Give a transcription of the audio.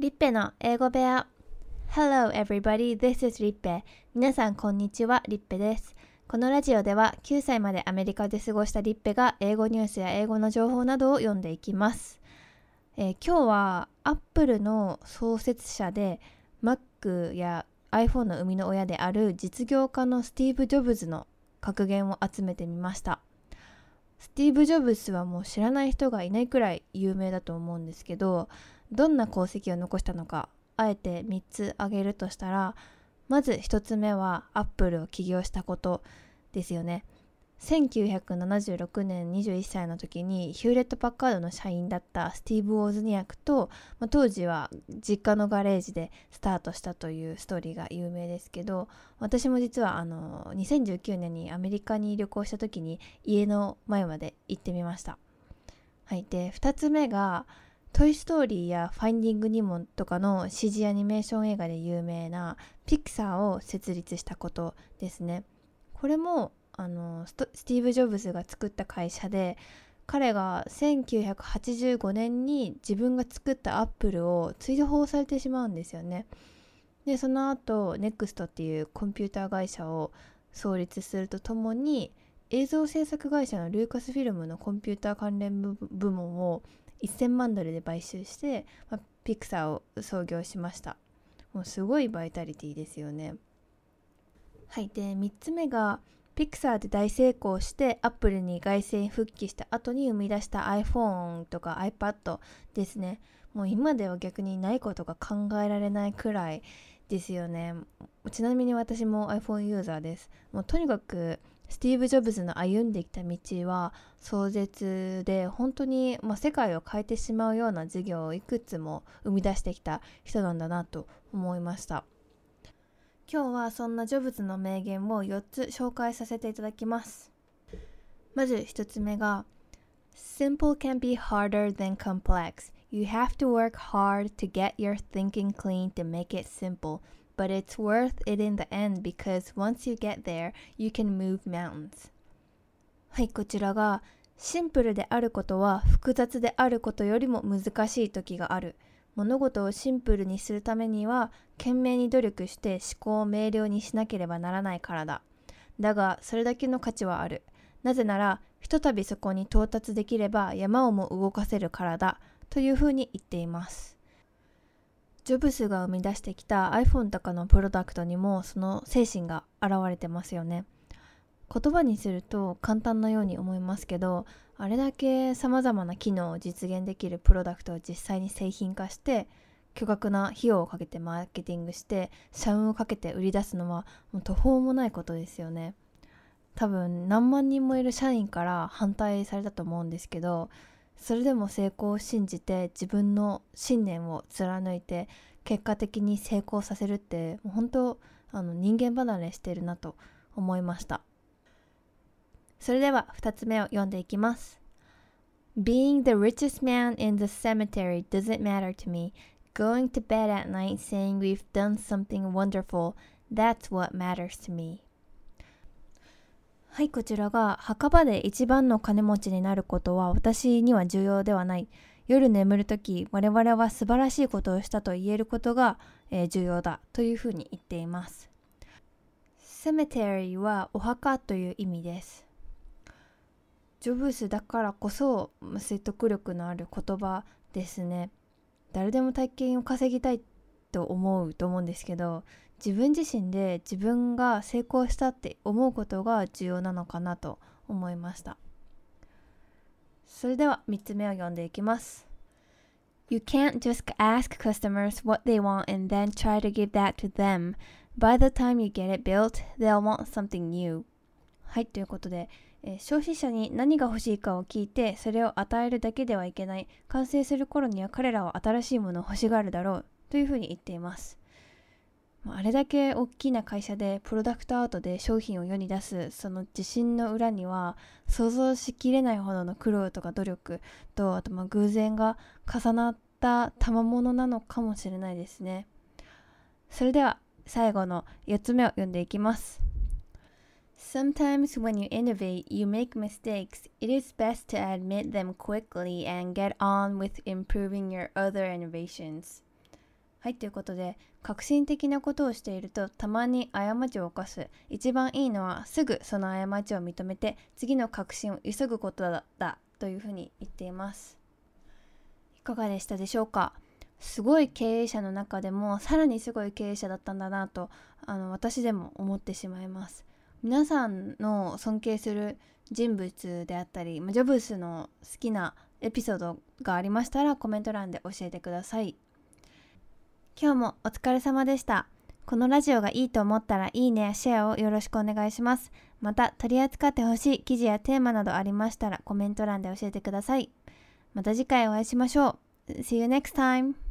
リッペの英語部屋。Hello everybody, this is リッペ皆さんこんにちは、リッペです。このラジオでは9歳までアメリカで過ごしたリッペが英語ニュースや英語の情報などを読んでいきます、えー、今日は Apple の創設者で Mac や iPhone の生みの親である実業家のスティーブ・ジョブズの格言を集めてみました。スティーブ・ジョブズはもう知らない人がいないくらい有名だと思うんですけどどんな功績を残したのかあえて3つ挙げるとしたらまず1つ目はアップルを起業したことですよね1976年21歳の時にヒューレット・パッカードの社員だったスティーブ・ウォーズニアクと、まあ、当時は実家のガレージでスタートしたというストーリーが有名ですけど私も実はあの2019年にアメリカに旅行した時に家の前まで行ってみました。はい、で2つ目がトイ・ストーリーやファインディング・ニモンとかの CG アニメーション映画で有名なピクサーを設立したことですね。これもあのスティーブ・ジョブズが作った会社で彼が1985年に自分が作ったアップルを追放されてしまうんですよね。でその後 NEXT っていうコンピューター会社を創立するとともに映像制作会社のルーカスフィルムのコンピューター関連部門を1000万ドルで買収して、まあ、ピクサーを創業しました。もうすごいバイタリティですよね。はいで3つ目がピクサーで大成功してアップルに凱旋復帰した後に生み出した iPhone とか iPad ですね。もう今では逆にないことが考えられないくらいですよね。ちなみに私も iPhone ユーザーです。もうとにかくスティーブ・ジョブズの歩んできた道は壮絶で本当に、まあ、世界を変えてしまうような事業をいくつも生み出してきた人なんだなと思いました。今日はそんなジョブズの名言を4つ紹介させていただきます。まず1つ目が Simple can be harder than complex. You have to work hard to get your thinking clean to make it simple. But it's worth it in the end because once you get there, you can move mountains. はい、こちらがシンプルであることは複雑であることよりも難しい時がある。物事をシンプルにするためには懸命に努力して思考を明瞭にしなければならないからだ。だがそれだけの価値はある。なぜならひとたびそこに到達できれば山をも動かせるからだというふうに言っています。ジョブスが生み出してきた iPhone とかのプロダクトにもその精神が現れてますよね。言葉にすると簡単なように思いますけどあれだけ様々な機能を実現できるプロダクトを実際に製品化して巨額な費用をかけてマーケティングして社運をかけて売り出すのはもう途方もないことですよね多分何万人もいる社員から反対されたと思うんですけどそれでも成功を信じて自分の信念を貫いて結果的に成功させるってもう本当あの人間離れしてるなと思いましたそれでは2つ目を読んでいきます Being the richest man in the cemetery doesn't matter to me. Going to bed at night saying we've done something wonderful, that's what matters to me. はい、こちらが墓場で一番の金持ちになることは私には重要ではない。夜眠るとき、我々は素晴らしいことをしたと言えることが、えー、重要だというふうに言っています。cemetery はお墓という意味です。ジョブスだからこそ説得力のある言葉ですね。誰でも体験を稼ぎたいと思うと思うんですけど自分自身で自分が成功したって思うことが重要なのかなと思いましたそれでは3つ目を読んでいきます You can't just ask customers what they want and then try to give that to them. By the time you get it built, they'll want something new. はい、ということで、え、消費者に何が欲しいかを聞いて、それを与えるだけではいけない。完成する頃には彼らは新しいものを欲しがるだろう。というふうに言っています。あれだけ大きな会社でプロダクトアートで商品を世に出すその自信の裏には想像しきれないほどの苦労とか努力とあとまあ偶然が重なった賜物なのかもしれないですねそれでは最後の4つ目を読んでいきます Sometimes when you innovate, you make mistakes. It is best to admit them quickly and get on with improving your other innovations. はいということで革新的なことをしているとたまに過ちを犯す。一番いいのはすぐその過ちを認めて次の革新を急ぐことだというふうに言っています。いかがでしたでしょうか？すごい経営者の中でもさらにすごい経営者だったんだなとあの私でも思ってしまいます。皆さんの尊敬する人物であったりジョブスの好きなエピソードがありましたらコメント欄で教えてください。今日もお疲れ様でした。このラジオがいいと思ったらいいねやシェアをよろしくお願いします。また取り扱ってほしい記事やテーマなどありましたらコメント欄で教えてください。また次回お会いしましょう。See you next time!